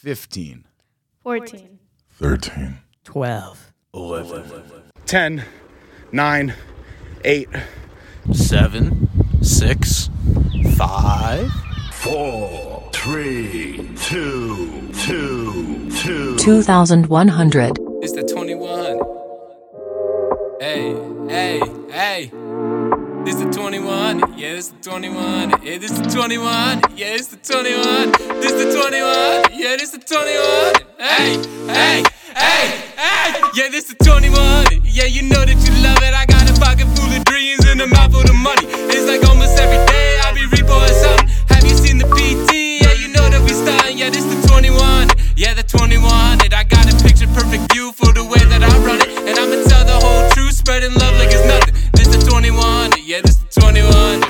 15, 14, 13. 12. 11. 10, 9, 8, Seven, six, five. Four, three, two, two, two. 2100. It's the 21. Hey, hey, hey. This the 21. Yeah, this the 21. Yeah, this the 21. Yeah, this the 21. This the 21. Yeah, this the 21. Hey, hey, hey, hey. Yeah, this the 21. Yeah, you know that you love it. I got a pocket full of dreams and a mouth full of money. It's like almost every day I be repoing something. Have you seen the PT? Yeah, you know that we starting. Yeah, this the 21. Yeah, the 21. And I got a picture perfect view for the way that I run it. And I'ma tell the whole truth, spreading love like it's nothing. This the 21. Yeah, this the 21.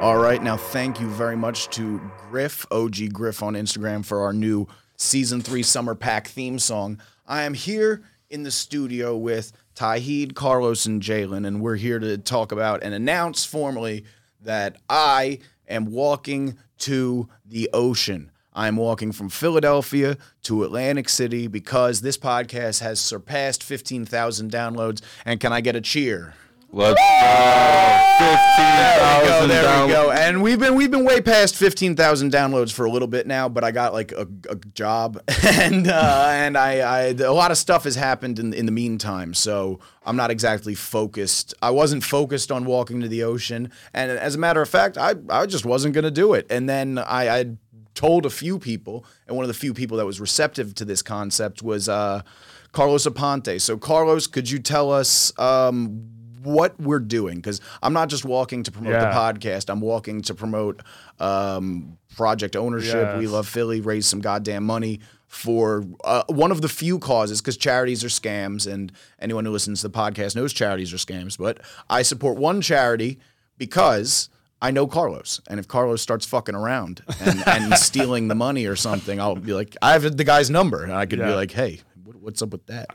All right, now thank you very much to Griff, OG Griff on Instagram for our new season three summer pack theme song. I am here in the studio with Tahid, Carlos, and Jalen, and we're here to talk about and announce formally that I am walking to the ocean. I'm walking from Philadelphia to Atlantic City because this podcast has surpassed 15,000 downloads. And can I get a cheer? Let's go. There we go. 15,000 There we go. And we've been we've been way past fifteen thousand downloads for a little bit now, but I got like a, a job, and uh, and I, I a lot of stuff has happened in in the meantime. So I'm not exactly focused. I wasn't focused on walking to the ocean, and as a matter of fact, I I just wasn't gonna do it. And then I I told a few people, and one of the few people that was receptive to this concept was uh, Carlos Aponte. So Carlos, could you tell us? Um, what we're doing because I'm not just walking to promote Yeah. the podcast. I'm walking to promote um, project ownership. We love Philly. Raise some goddamn money for uh, one of the few causes because charities are scams, and anyone who listens to the podcast knows charities are scams. But I support one charity because. I know Carlos, and if Carlos starts fucking around and, and stealing the money or something, I'll be like, I have the guy's number, and I could be like, Hey, what, what's up with that?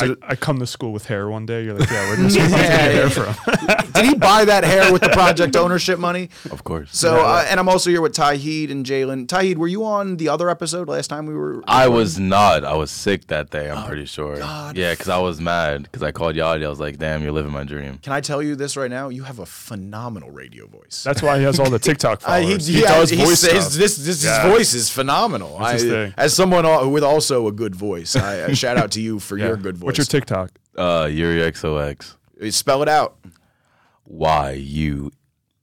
I, I come to school with hair one day. You're like, yeah, where did this fucking hair from? Did he buy that hair with the project ownership money? Of course. So, uh, and I'm also here with Tahid and Jalen. Tahid, were you on the other episode last time we were? I was not. I was sick that day. I'm pretty sure. Oh, God. Yeah, because I was mad because I called Yadi. I was like, "Damn, you're living my dream." Can I tell you this right now? You have a phenomenal radio voice. That's why he has all the TikTok Uh, followers. he, he, yeah, does he voice says stuff. this. This Yeah. his voice is phenomenal. I, as someone with also a good voice, I, I shout out to you for Yeah. your good voice. What's your TikTok? Uh, Yuri XOX. Spell it out. Y U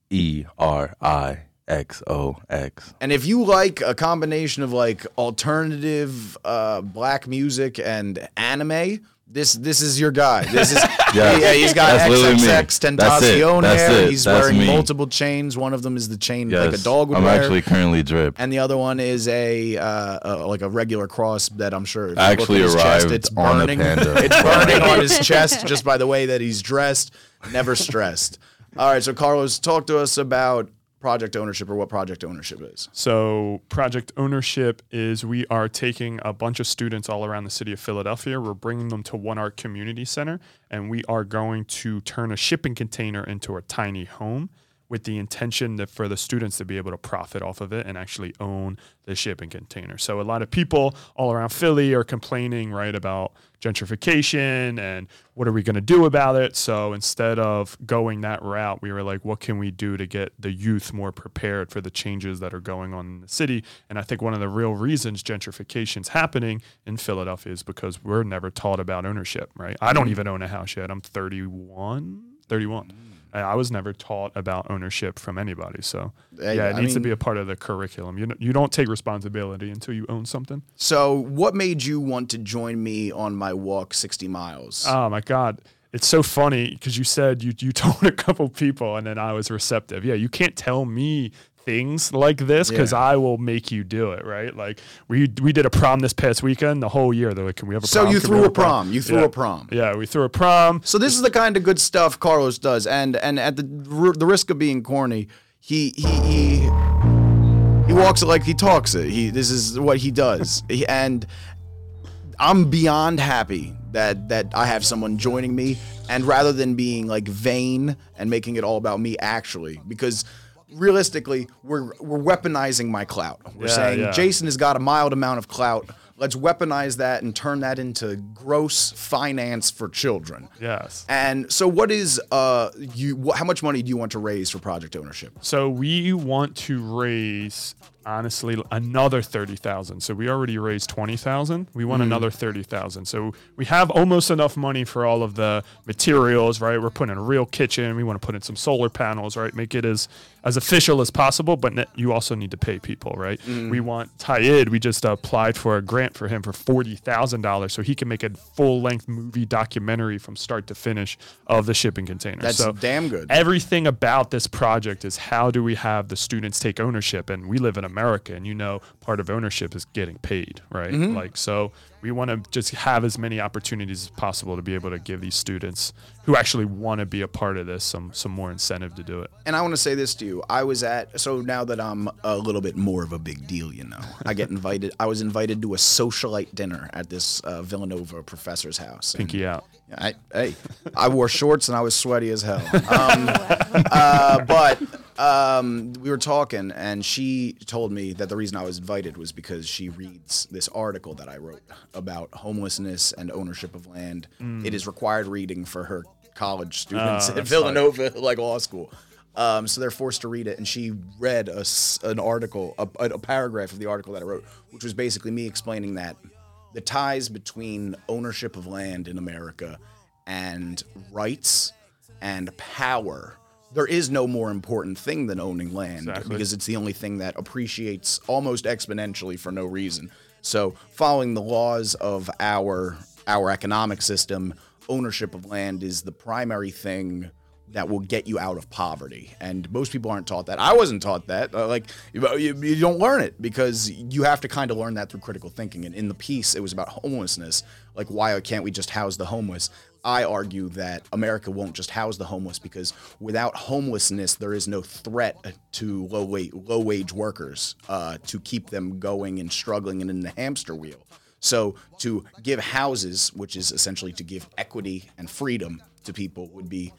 E R I X O X. And if you like a combination of like alternative uh, black music and anime, this this is your guy. This is Yeah. yeah. He's got That's. XXX. Tentacion That's hair. He's That's wearing me. multiple chains. One of them is the chain Yes. like a dog would I'm wear. actually currently dripped. and the other one is a uh, uh, like a regular cross that I'm sure you Actually at chest, arrived it's on burning. Panda. it's burning on his chest just by the way that he's dressed. Never stressed. All right, so Carlos, talk to us about project ownership or what project ownership is. So, project ownership is we are taking a bunch of students all around the city of Philadelphia. We're bringing them to One Art Community Center, and we are going to turn a shipping container into a tiny home with the intention that for the students to be able to profit off of it and actually own the shipping container. So, a lot of people all around Philly are complaining, right, about gentrification and what are we going to do about it. So, instead of going that route, we were like, what can we do to get the youth more prepared for the changes that are going on in the city? And I think one of the real reasons gentrification is happening in Philadelphia is because we're never taught about ownership, right? I don't mm. even own a house yet. I'm 31, 31. And I was never taught about ownership from anybody. So, yeah, it I needs to be a part of the curriculum. You, don't- you don't take responsibility until you own something. So, what made you want to join me on my walk 60 miles? Oh my God. It's so funny because you said you, you told a couple people and then I was receptive. Yeah, you can't tell me things like this because Yeah. I will make you do it, right? Like we we did a prom this past weekend, the whole year. They're like, can we have a So prom? you Can threw a prom. You threw Yeah. a prom. Yeah, we threw a prom. So this is the kind of good stuff Carlos does, and and at the the risk of being corny, he he he he walks it like he talks it. He this is what he does, He- and I'm beyond happy that that I have someone joining me, and rather than being like vain and making it all about me, actually, because realistically, we're we're weaponizing my clout. We're Yeah, saying yeah. Jason has got a mild amount of clout. Let's weaponize that and turn that into gross finance for children. Yes. And so, what is uh you? Wh- how much money do you want to raise for project ownership? So we want to raise honestly another 30,000. So we already raised 20,000. We want another 30,000. So we have almost enough money for all of the materials, right? We're putting in a real kitchen. We want to put in some solar panels, right? Make it as as official as possible, but ne- you also need to pay people, right? We want Tayyid, we just applied for a grant for him for $40,000 so he can make a full-length movie documentary from start to finish of the shipping container. That's so damn good. everything about this project is how do we have the students take ownership and we live in america and you know part of ownership is getting paid right Mm-hmm. like so we want to just have as many opportunities as possible to be able to give these students who actually want to be a part of this some some more incentive to do it and I want to say this to you. I was at so now that I'm a little bit more of a big deal, you know, I get invited. I was invited to a socialite dinner at this uh, Villanova professor's house. pinky out I, hey, I wore shorts and I was sweaty as hell. Um, uh, but um, we were talking, and she told me that the reason I was invited was because she reads this article that I wrote about homelessness and ownership of land. It is required reading for her college students at that's Villanova, like law school. Um, so they're forced to read it, and she read a an article, a, a paragraph of the article that I wrote, which was basically me explaining that the ties between ownership of land in America and rights and power. There is no more important thing than owning land Exactly. because it's the only thing that appreciates almost exponentially for no reason. So, following the laws of our our economic system, ownership of land is the primary thing that will get you out of poverty. And most people aren't taught that. I wasn't taught that. Uh, like you, you, you don't learn it because you have to kind of learn that through critical thinking. And in the piece, it was about homelessness. Like why can't we just house the homeless? I argue that America won't just house the homeless because without homelessness, there is no threat to low wage, low wage workers uh, to keep them going and struggling and in the hamster wheel. So to give houses, which is essentially to give equity and freedom to people, would be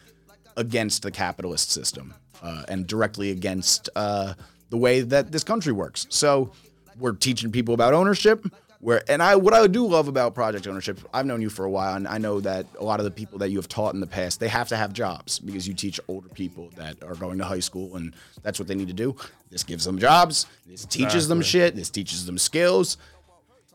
against the capitalist system uh, and directly against uh, the way that this country works. So we're teaching people about ownership. Where and I what I do love about project ownership, I've known you for a while, and I know that a lot of the people that you have taught in the past, they have to have jobs because you teach older people that are going to high school, and that's what they need to do. This gives them jobs. This teaches them shit. This teaches them skills.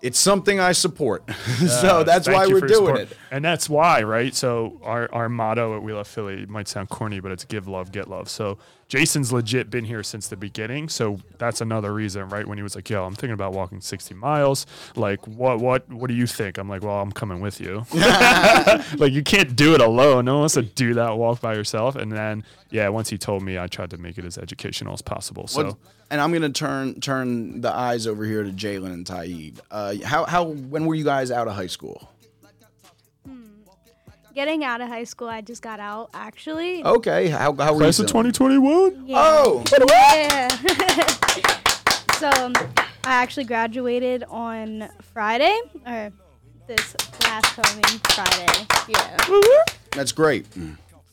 It's something I support. so that's why we're doing support. it. And that's why, right? So our, our motto at We Love Philly might sound corny, but it's give love, get love. So Jason's legit been here since the beginning. So that's another reason, right? When he was like, yo, I'm thinking about walking 60 miles. Like, what what what do you think? I'm like, well, I'm coming with you. like you can't do it alone. No one wants to do that walk by yourself. And then yeah, once he told me, I tried to make it as educational as possible. So What- and I'm gonna turn turn the eyes over here to Jalen and Taib. Uh, how how when were you guys out of high school? Getting out of high school, I just got out actually. Okay, how how were class you? of feeling? 2021. Yeah. Oh, Yeah. so um, I actually graduated on Friday, or this last coming Friday. Yeah. that's great.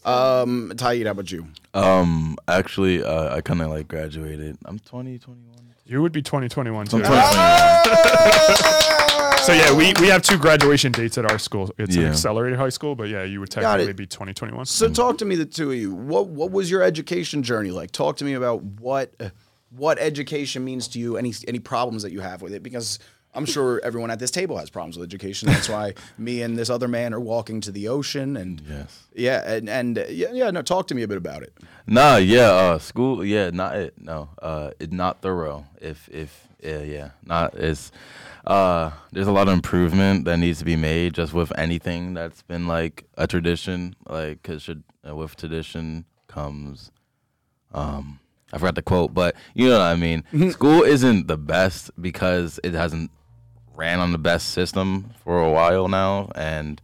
Um, Taib, how about you? Um, actually, uh, I kind of like graduated. I'm 20, 21. You would be 2021 too. I'm 2021. So yeah, we, we have two graduation dates at our school. It's an Yeah. accelerated high school, but yeah, you would Got technically it. be 2021. So mm-hmm. talk to me, the two of you. What what was your education journey like? Talk to me about what what education means to you. Any any problems that you have with it? Because I'm sure everyone at this table has problems with education. That's why me and this other man are walking to the ocean. And Yes. yeah, and, and yeah, yeah. No, talk to me a bit about it. Nah, yeah, uh, school, yeah, not it. No, uh, it not thorough. If if yeah, yeah, not it's. Uh, there's a lot of improvement that needs to be made just with anything that's been like a tradition. Like, cause should, uh, with tradition comes, um, I forgot the quote, but you know what I mean. School isn't the best because it hasn't ran on the best system for a while now, and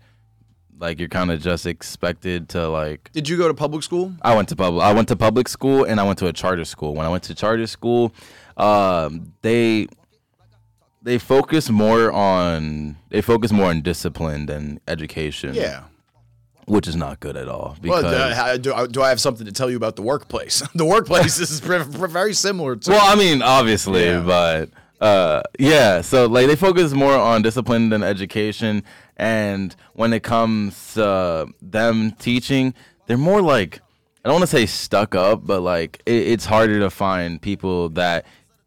like you're kind of just expected to like Did you go to public school? I went to public. I went to public school and I went to a charter school. When I went to charter school, um, they they focus more on they focus more on discipline than education. Yeah. which is not good at all. Well, Because, uh, do, I- do I have something to tell you about the workplace? the workplace is very similar to. well, I mean, obviously, Yeah. but uh, yeah. So like they focus more on discipline than education, and when it comes to uh, them teaching, they're more like I don't want to say stuck up, but like it, it's harder to find people that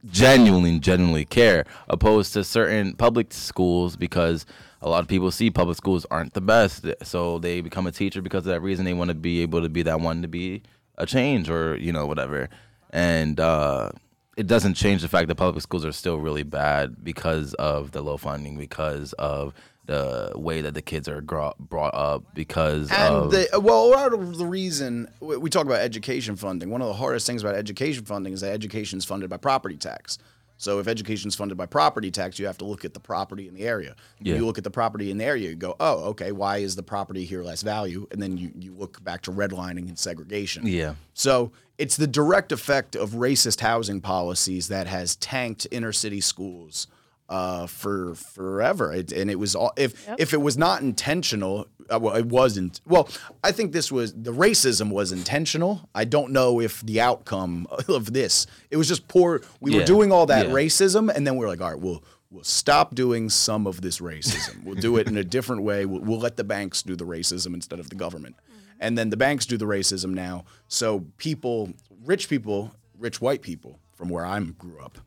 genuinely, genuinely care, opposed to certain public schools because a lot of people see public schools aren't the best, so they become a teacher because of that reason. They want to be able to be that one to be a change or you know whatever, and uh, it doesn't change the fact that public schools are still really bad because of the low funding, because of the way that the kids are brought up, because And of the, well, part of the reason we talk about education funding, one of the hardest things about education funding is that education is funded by property tax. So if education is funded by property tax, you have to look at the property in the area. Yeah. You look at the property in the area, you go, oh, okay, why is the property here less value? And then you, you look back to redlining and segregation. yeah. So it's the direct effect of racist housing policies that has tanked inner city schools uh, for forever. It, and it was all if if it was not intentional. Uh, well, it wasn't. Well, I think this was the racism was intentional. I don't know if the outcome of this. It was just poor. We were doing all that Yeah. racism, and then we are like, all right, we'll. We'll stop doing some of this racism. We'll do it in a different way. We'll, we'll let the banks do the racism instead of the government and then the banks do the racism now. So people, rich people, rich white people from where I grew up,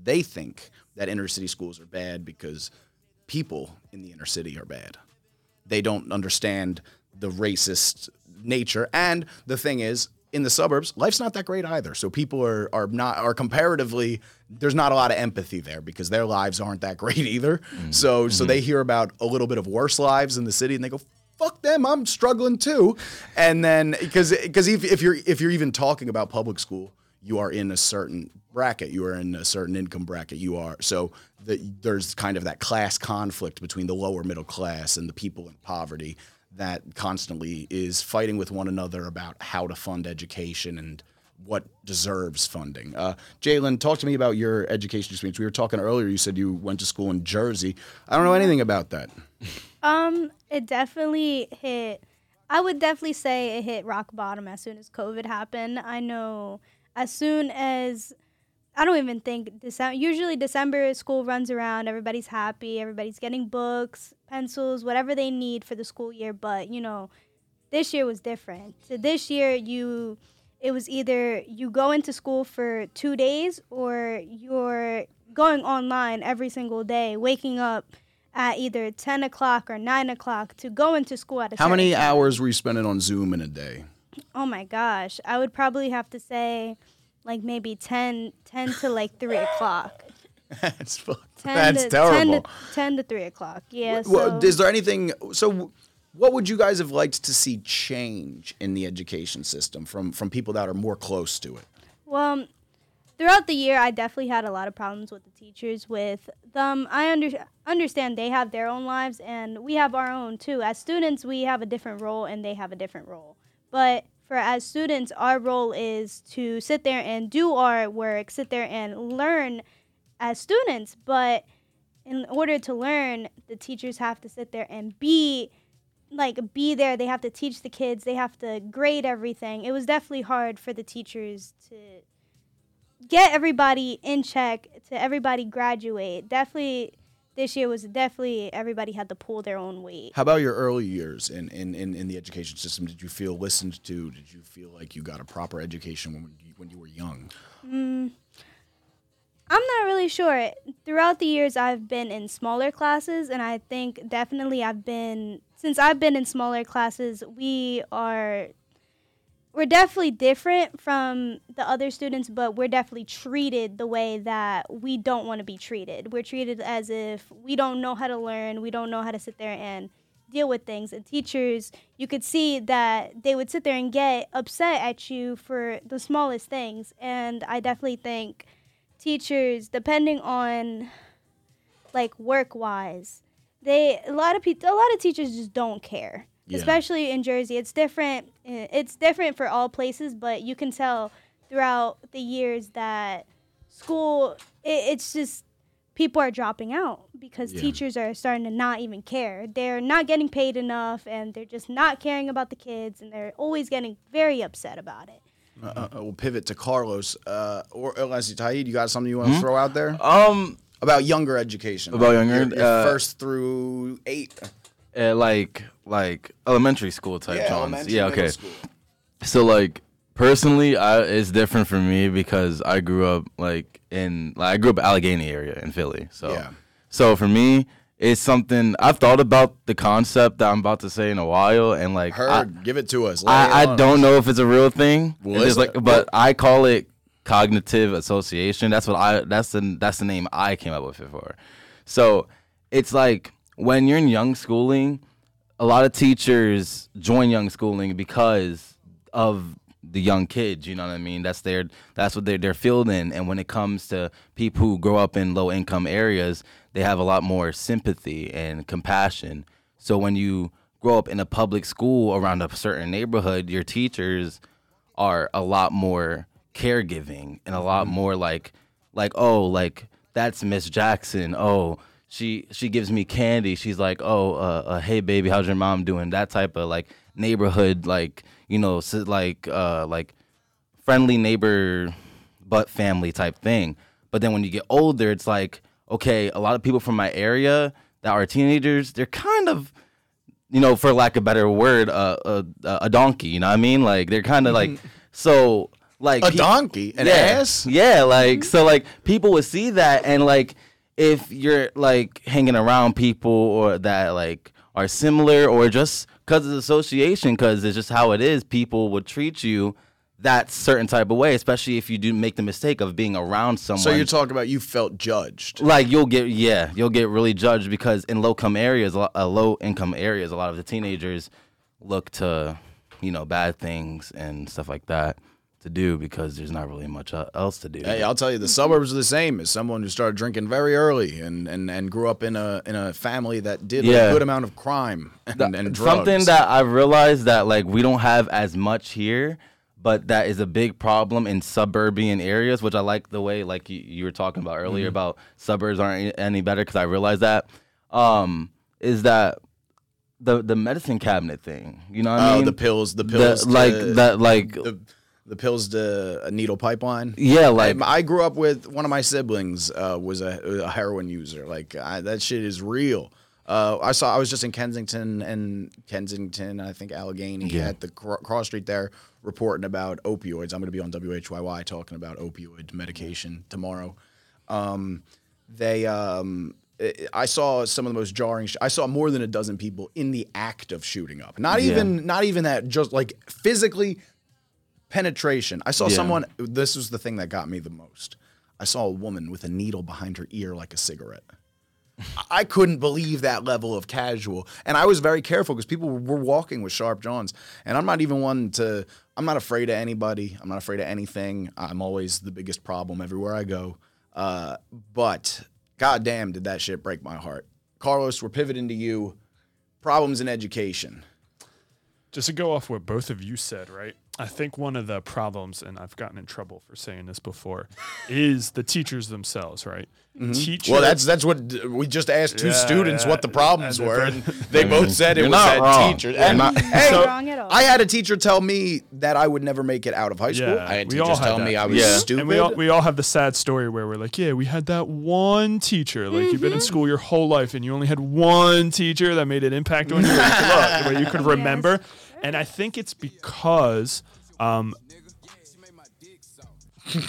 they think that inner city schools are bad because people in the inner city are bad. They don't understand the racist nature. And the thing is, in the suburbs, life's not that great either. So people are are not are comparatively there's not a lot of empathy there because their lives aren't that great either. Mm-hmm. So so mm-hmm. they hear about a little bit of worse lives in the city and they go, fuck them, I'm struggling too. And then because because if, if you're if you're even talking about public school, you are in a certain bracket, you are in a certain income bracket, you are so the, there's kind of that class conflict between the lower middle class and the people in poverty that constantly is fighting with one another about how to fund education and what deserves funding. Uh, Jalen, talk to me about your education experience. We were talking earlier. You said you went to school in Jersey. I don't know anything about that. Um, it definitely hit. I would definitely say it hit rock bottom as soon as COVID happened. I know as soon as I don't even think December. Usually December school runs around, everybody's happy, everybody's getting books, pencils, whatever they need for the school year. But you know, this year was different. So this year you, it was either you go into school for two days or you're going online every single day, waking up at either 10 o'clock or 9 o'clock to go into school at a How many time. hours were you spending on Zoom in a day? Oh my gosh. I would probably have to say like maybe 10, 10 to like 3 o'clock. That's fucked. 10 That's to, terrible. 10 to, 10 to 3 o'clock. Yeah. Well, so, is there anything? So, what would you guys have liked to see change in the education system from from people that are more close to it? Well, um, throughout the year, I definitely had a lot of problems with the teachers. With them, I under, understand they have their own lives, and we have our own too. As students, we have a different role, and they have a different role. But for as students, our role is to sit there and do our work, sit there and learn as students. But in order to learn, the teachers have to sit there and be like be there. They have to teach the kids. They have to grade everything. It was definitely hard for the teachers to get everybody in check to everybody graduate. Definitely this year was definitely everybody had to pull their own weight How about your early years in, in, in, in the education system? Did you feel listened to? Did you feel like you got a proper education when you, when you were young? Mm, I'm not really sure. Throughout the years, I've been in smaller classes, and I think definitely I've been since I've been in smaller classes. We are we're definitely different from the other students, but we're definitely treated the way that we don't want to be treated. We're treated as if we don't know how to learn, we don't know how to sit there and deal with things. And teachers, you could see that they would sit there and get upset at you for the smallest things. And I definitely think teachers, depending on like work wise, they a lot of people, a lot of teachers just don't care. Yeah. Especially in Jersey, it's different. eh, It's different for all places, but you can tell throughout the years that school, it, it's just people are dropping out because teachers are starting to not even care. They're not getting paid enough and they're just not caring about the kids and they're always getting very upset about it. Uh, uh, we'll pivot to Carlos uh, or unless Taid, you got something you want to throw out there Um, about younger education? About younger, Your- your uh, first through eight. Uh, like like elementary school type Yeah, Johns. Yeah, okay. So like personally, I, it's different for me because I grew up like in like I grew up Allegheny area in Philly. So Yeah. so for me, it's something I've thought about the concept that I'm about to say in a while, and like Heard, I, give it to us. Lay I, I don't us. know if it's a real thing. Well, It's like, but I call it cognitive association. That's what I. That's the that's the name I came up with it for. So it's like when you're in young schooling, a lot of teachers join young schooling because of the young kids. You know what I mean? That's their that's what they're they're filled in. And when it comes to people who grow up in low income areas, they have a lot more sympathy and compassion. So when you grow up in a public school around a certain neighborhood, your teachers are a lot more caregiving and a lot mm-hmm. more like like oh like that's Miss Jackson. Oh, she she gives me candy. She's like, "Oh, uh, uh hey baby, how's your mom doing?" That type of like neighborhood like, you know, like uh like friendly neighbor but family type thing. But then when you get older, it's like, okay, a lot of people from my area that are teenagers, they're kind of you know, for lack of a better word, uh, uh, a donkey. You know what I mean? Like they're kind of like so like A donkey? An yeah, ass? Yeah, like so like people would see that and like if you're like hanging around people or that like are similar or just because of association, because it's just how it is, people would treat you that certain type of way, especially if you do make the mistake of being around someone. So you're talking about you felt judged. like you'll get yeah you'll get really judged because in low income areas a uh, low income areas a lot of the teenagers look to you know bad things and stuff like that to do because there's not really much else to do Hey, I'll tell you, the suburbs are the same. As someone who started drinking very early and, and, and grew up in a in a family that did a good amount of crime and, and drugs. something that i've realized that like we don't have as much here but that is a big problem in suburban areas which i like the way like you, you were talking about earlier Mm-hmm. about suburbs aren't any better because i realized that um is that the the medicine cabinet thing you know what i oh, mean the pills, the The- pills, like to- that like the, the pills to a needle pipeline. yeah like I, I grew up with one of my siblings uh, was a, a heroin user. Like I, that shit is real. Uh, I saw. I was just in Kensington and Kensington, I think Allegheny Yeah. at the cro- cross street there, reporting about opioids. I'm going to be on WHYY talking about opioid medication tomorrow. Um, they, um, I- I saw some of the most jarring. Sh- I saw more than a dozen people in the act of shooting up. Not Yeah. even, not even that. Just like physically penetration. I saw Yeah. someone. This was the thing that got me the most. I saw a woman with a needle behind her ear like a cigarette. I couldn't believe that level of casual, and I was very careful because people were walking with sharp jaws. And I'm not even one to. I'm not afraid of anybody. I'm not afraid of anything. I'm always the biggest problem everywhere I go. Uh, but goddamn, did that shit break my heart. Carlos, we're pivoting to you. Problems in education. Just to go off what both of you said, right? I think one of the problems, and I've gotten in trouble for saying this before, is the teachers themselves, right? Mm-hmm. Teachers. Well, that's that's what uh, we just asked two Yeah, students yeah, what the problems and were, and they mm-hmm. both said it You're was not that wrong. teacher. You're And not- hey, Not wrong at all. I had a teacher tell me that I would never make it out of high school. Yeah, I had we all teachers had tell that. me I was Yeah. stupid. And we all, we all have the sad story where we're like, yeah, we had that one teacher. Like you've been in mm-hmm. school your whole life and you only had one teacher that made an impact on you, where you could, look, where you could remember. And I think it's because um,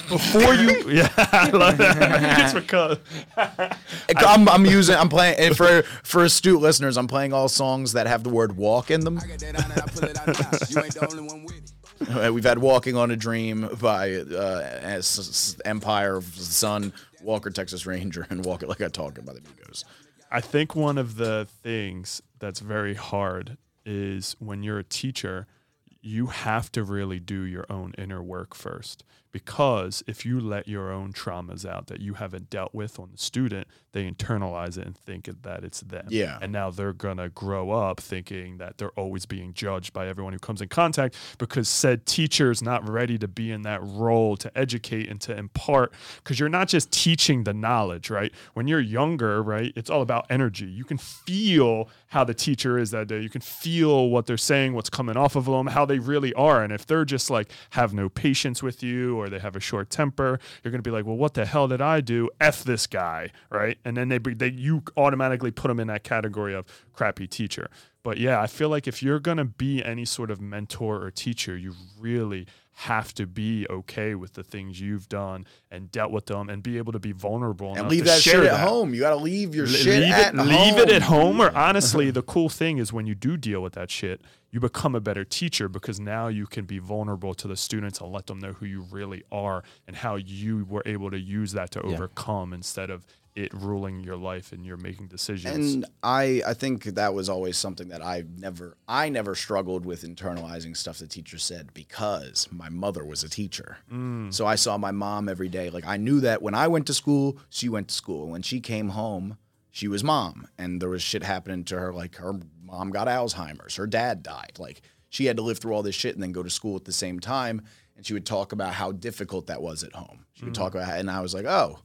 before you, yeah, I love that. it's because I'm, I'm using. I'm playing and for for astute listeners. I'm playing all songs that have the word "walk" in them. Uh, We've had "Walking on a Dream" by uh, S- S- Empire of the Sun, Walker Texas Ranger, and "Walk It Like I Talk It" by the Migos. I think one of the things that's very hard is when you're a teacher, you have to really do your own inner work first because if you let your own traumas out that you haven't dealt with on the student, they internalize it and think that it's them. Yeah. And now they're going to grow up thinking that they're always being judged by everyone who comes in contact because said teacher is not ready to be in that role to educate and to impart because you're not just teaching the knowledge, right? When you're younger, right, it's all about energy. You can feel how the teacher is that day. You can feel what they're saying, what's coming off of them, how they really are. And if they're just like have no patience with you or they have a short temper, you're going to be like, well, what the hell did I do? F this guy, right? And then they, they you automatically put them in that category of crappy teacher. But yeah, I feel like if you're going to be any sort of mentor or teacher, you really have to be okay with the things you've done and dealt with them and be able to be vulnerable and leave to that share shit at that. home. You got to leave your L- shit leave at it, home. leave it at home. Or honestly, the cool thing is when you do deal with that shit, you become a better teacher because now you can be vulnerable to the students and let them know who you really are and how you were able to use that to overcome instead of it ruling your life and you're making decisions. And I, I think that was always something that I never, I never struggled with internalizing stuff the teacher said because my mother was a teacher. Mm. So I saw my mom every day. Like I knew that when I went to school, she went to school. When she came home, she was mom, and there was shit happening to her. Like her mom got Alzheimer's, her dad died. Like she had to live through all this shit and then go to school at the same time. And she would talk about how difficult that was at home. She would mm. talk about, how, and I was like, oh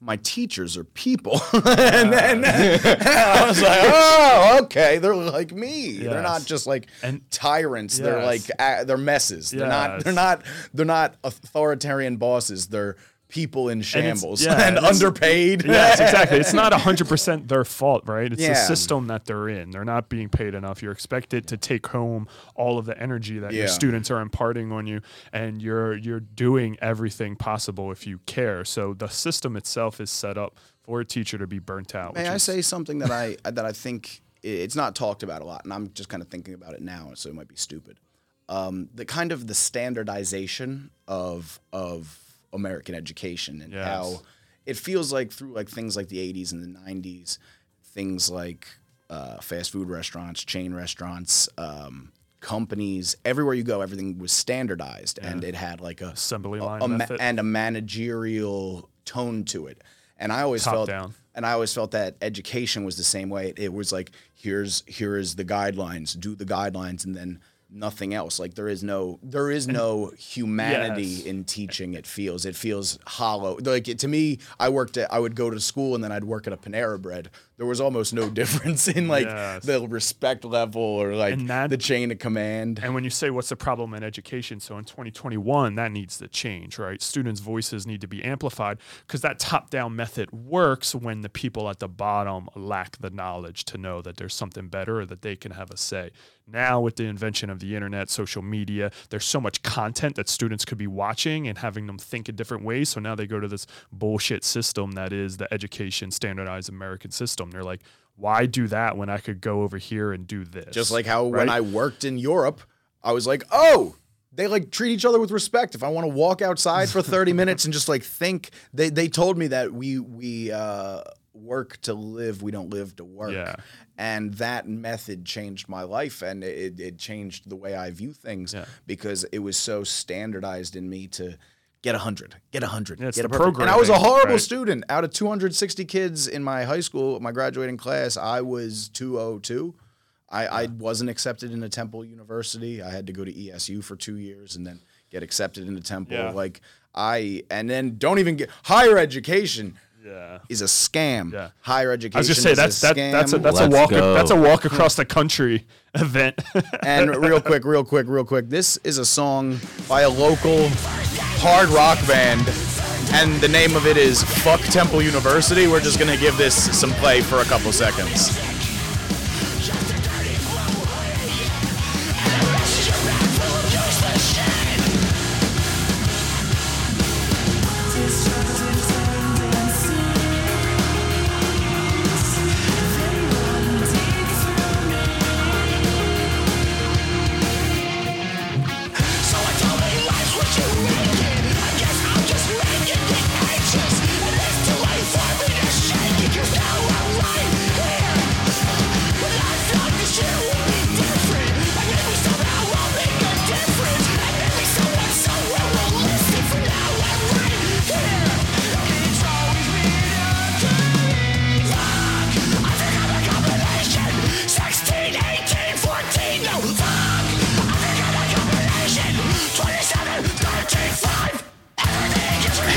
my teachers are people. and then I was like, oh, okay. They're like me. They're not just like And- tyrants. They're like uh, they're messes. They're not. They're not. They're not authoritarian bosses. They're people in shambles yeah, and and underpaid. yes, exactly. It's not 100% their fault, right? It's the system that they're in. They're not being paid enough. You're expected to take home all of the energy that your students are imparting on you and you're you're doing everything possible if you care. So the system itself is set up for a teacher to be burnt out. May which I is- say something that I that I think it's not talked about a lot, and I'm just kind of thinking about it now, so it might be stupid. Um, the kind of the standardization of of American education and Yes. how it feels like through like things like the 80s and the 90s, things like uh, fast food restaurants, chain restaurants, um, companies, everywhere you go, everything was standardized, and it had like a Assembly line a ma- and a managerial tone to it. And I always Top felt down. and I always felt that education was the same way. It was like here's here is the guidelines, do the guidelines, and then nothing else. Like there is no there is no humanity Yes. in teaching. It feels it feels hollow. Like it, to me, I worked at I would go to school and then I'd work at a Panera Bread. There was almost no difference in like Yes. the respect level or like that- the chain of command. And when you say what's the problem in education, so in 2021, that needs to change, right? Students' voices need to be amplified because that top down method works when the people at the bottom lack the knowledge to know that there's something better or that they can have a say. Now, with the invention of the internet, social media, there's so much content that students could be watching and having them think in different ways. So now they go to this bullshit system that is the education standardized American system. They're like, why do that when I could go over here and do this? Just like how when I worked in Europe, I was like, oh, they like treat each other with respect. If I want to walk outside for 30 minutes and just like think, they, they told me that we we uh, work to live, we don't live to work. Yeah. And that method changed my life and it, it changed the way I view things Yeah. because it was so standardized in me to get 100, get 100, Yeah, get a program. And I was a horrible right? student. Out of 260 kids in my high school, my graduating class, I was 202. I, I wasn't accepted into Temple University. I had to go to ESU for two years and then get accepted into Temple. Yeah. Like I and then don't even get higher education yeah. is a scam. Yeah. Higher education. I was just say is that's a that, scam. that's a that's a Let's walk go. that's a walk across the country event. and real quick, real quick, real quick. This is a song by a local hard rock band, and the name of it is "Fuck Temple University." We're just gonna give this some play for a couple seconds.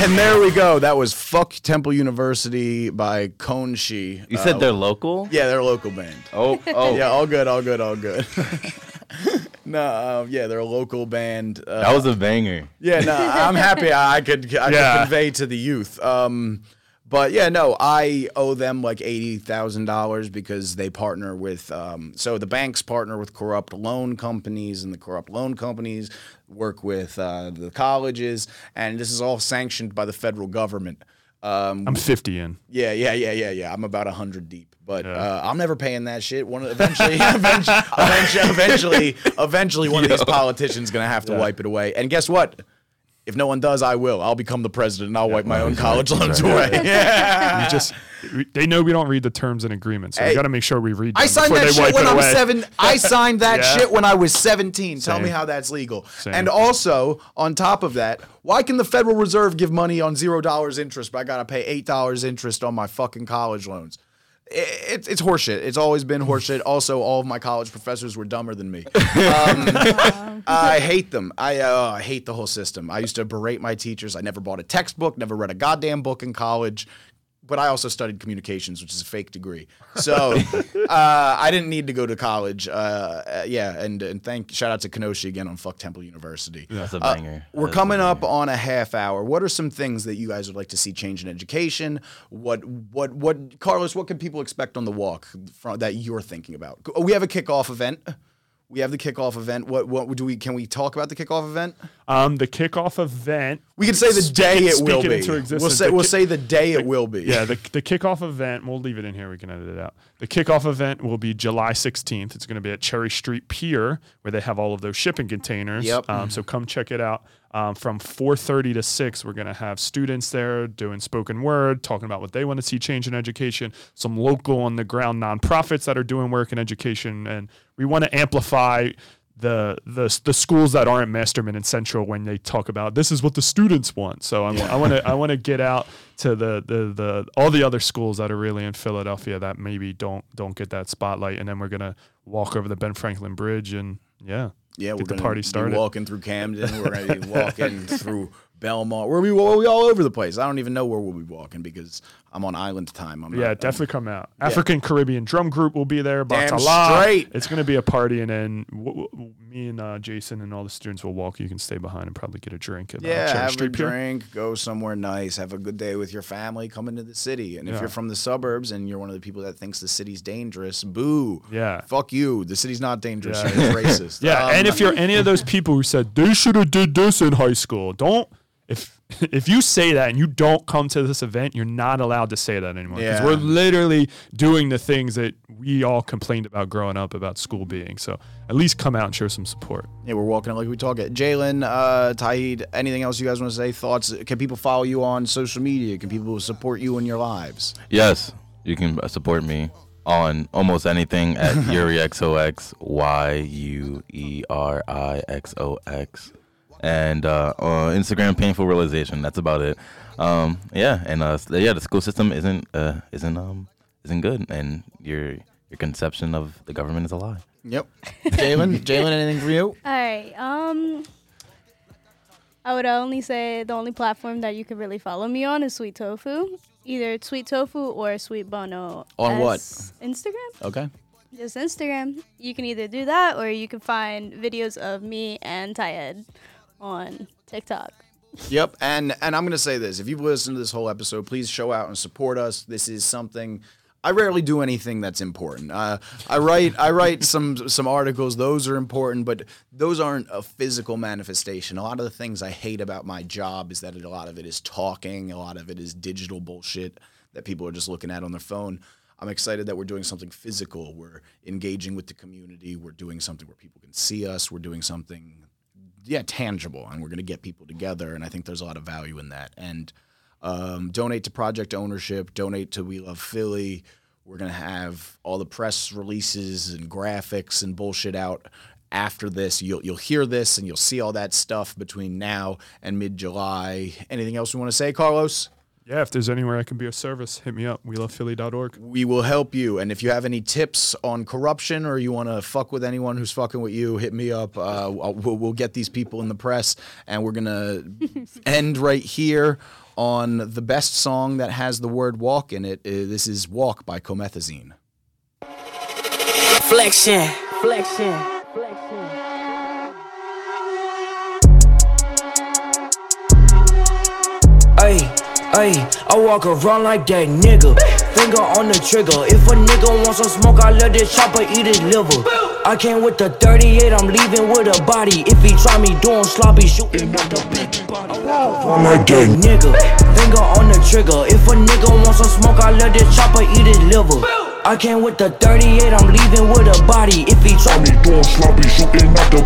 And there we go. That was "Fuck Temple University" by Konshi. You said they're local? Yeah, they're a local band. Oh, oh. Yeah, all good, all good, all good. no, um, yeah, they're a local band. Uh, That was a banger. yeah, no, I'm happy I could I Yeah. could convey to the youth. Um, but yeah, no, I owe them like eighty thousand dollars because they partner with. Um, so the banks partner with corrupt loan companies, and the corrupt loan companies work with uh, the colleges, and this is all sanctioned by the federal government. Um, I'm 50 in. yeah, yeah, yeah, yeah, yeah. I'm about hundred deep, but uh, I'm never paying that shit. One eventually, eventually, eventually, eventually, eventually, one of these politicians gonna have to wipe it away. And guess what? If no one does, I will. I'll become the president and I'll wipe my own college loans away. Yeah. Just they know we don't read the terms and agreements, so Hey, we got to make sure we read. I signed that shit when I was seven. I signed that Yeah. shit when I was 17. Tell me how that's legal. Same. And also, on top of that, why can the Federal Reserve give money on zero dollars interest, but I gotta pay eight dollars interest on my fucking college loans? It's it's horseshit. It's always been horseshit. Also, all of my college professors were dumber than me. Um, I hate them. I uh, I hate the whole system. I used to berate my teachers. I never bought a textbook, never read a goddamn book in college. But I also studied communications, which is a fake degree. So uh, I didn't need to go to college. Uh, uh, yeah, and and thank shout out to Kenoshi again on Fuck Temple University. That's a Uh, banger. we're That's a coming up on a half hour. What are some things that you guys would like to see change in education? What what what Carlos? What can people expect on the walk from, that you're thinking about? We have a kickoff event. We have the kickoff event. What what do we? Can we talk about the kickoff event? Um, the kickoff event. We can say the day it will be. We'll say The we'll ki- say the day it will be. Yeah, the, the kickoff event, we'll leave it in here. We can edit it out. The kickoff event will be July 16th. It's going to be at Cherry Street Pier, where they have all of those shipping containers. Yep. Um, so come check it out. Um, from 4:30 to 6, we're going to have students there doing spoken word, talking about what they want to see change in education. Some local on the ground nonprofits that are doing work in education, and we want to amplify the the the schools that aren't Masterman and Central when they talk about this is what the students want. So I'm, I want to I want to get out to the, the the all the other schools that are really in Philadelphia that maybe don't don't get that spotlight, and then we're gonna walk over the Ben Franklin Bridge and yeah Yeah, we're get the gonna party be walking through Camden. We're gonna be walking through Belmont. We're we we'll be all over the place. I don't even know where we'll be walking because I'm on island time. I'm Yeah, not, definitely come out. African Caribbean Drum Group will be there. Damn Batala. straight. It's going to be a party, and then w- w- me and uh, Jason and all the students will walk. You can stay behind and probably get a drink. At, uh, Yeah, Cherry have a Pier. drink, go somewhere nice, have a good day with your family, come into the city. And if Yeah. you're from the suburbs and you're one of the people that thinks the city's dangerous, boo. Yeah. Fuck you. The city's not dangerous. Yeah. It's racist. Yeah, Um, and if you're any of those people who said they should have did this in high school, don't if if you say that and you don't come to this event, you're not allowed to say that anymore because Yeah. we're literally doing the things that we all complained about growing up about school being. So at least come out and show some support. Yeah, we're walking it like we talk it. Jalen, uh, Tahid, anything else you guys want to say? Thoughts? Can people follow you on social media? Can people support you in your lives? Yes, you can uh, support me on almost anything at Yuri XOX, Y U E R I X O X. And uh, on Instagram, painful realization. That's about it. Um, yeah, and uh, yeah, the school system isn't uh, isn't um, isn't good, and your your conception of the government is a lie. Yep. Jalen, Jalen, anything for you? All right. Um, I would only say the only platform that you could really follow me on is Sweet Tofu, either Sweet Tofu or Sweet Bono. On what? Instagram. Okay. Just Instagram. You can either do that or you can find videos of me and Tyed on TikTok. Yep, and and I'm gonna say this: if you've listened to this whole episode, please show out and support us. This is something. I rarely do anything that's important. Uh, I write I write some some articles; those are important, but those aren't a physical manifestation. A lot of the things I hate about my job is that a lot of it is talking, a lot of it is digital bullshit that people are just looking at on their phone. I'm excited that we're doing something physical. We're engaging with the community. We're doing something where people can see us. We're doing something yeah, tangible, and we're going to get people together. And I think there's a lot of value in that. And um, donate to Project Ownership, donate to We Love Philly. We're going to have all the press releases and graphics and bullshit out after this. You'll you'll hear this and you'll see all that stuff between now and mid July. Anything else we want to say, Carlos? Yeah, if there's anywhere I can be of service, hit me up. We love Philly.org. We will help you. And if you have any tips on corruption or you want to fuck with anyone who's fucking with you, hit me up. Uh, we'll, we'll get these people in the press. And we're going to end right here on the best song that has the word walk in it. Uh, this is Walk by Comethazine. Flexion, flexion. Ay, I walk around like that nigga. Finger on the trigger. If a nigga wants some smoke, I let this chopper eat his liver. I came with the 38, I'm leaving with a body. If he try me doing sloppy, shooting at the big body. like that. Nigga, finger on the trigger. If a nigga wants some smoke, I let this chopper eat his liver. I came with the 38, I'm leaving with a body. If he try me Me doing sloppy shooting at the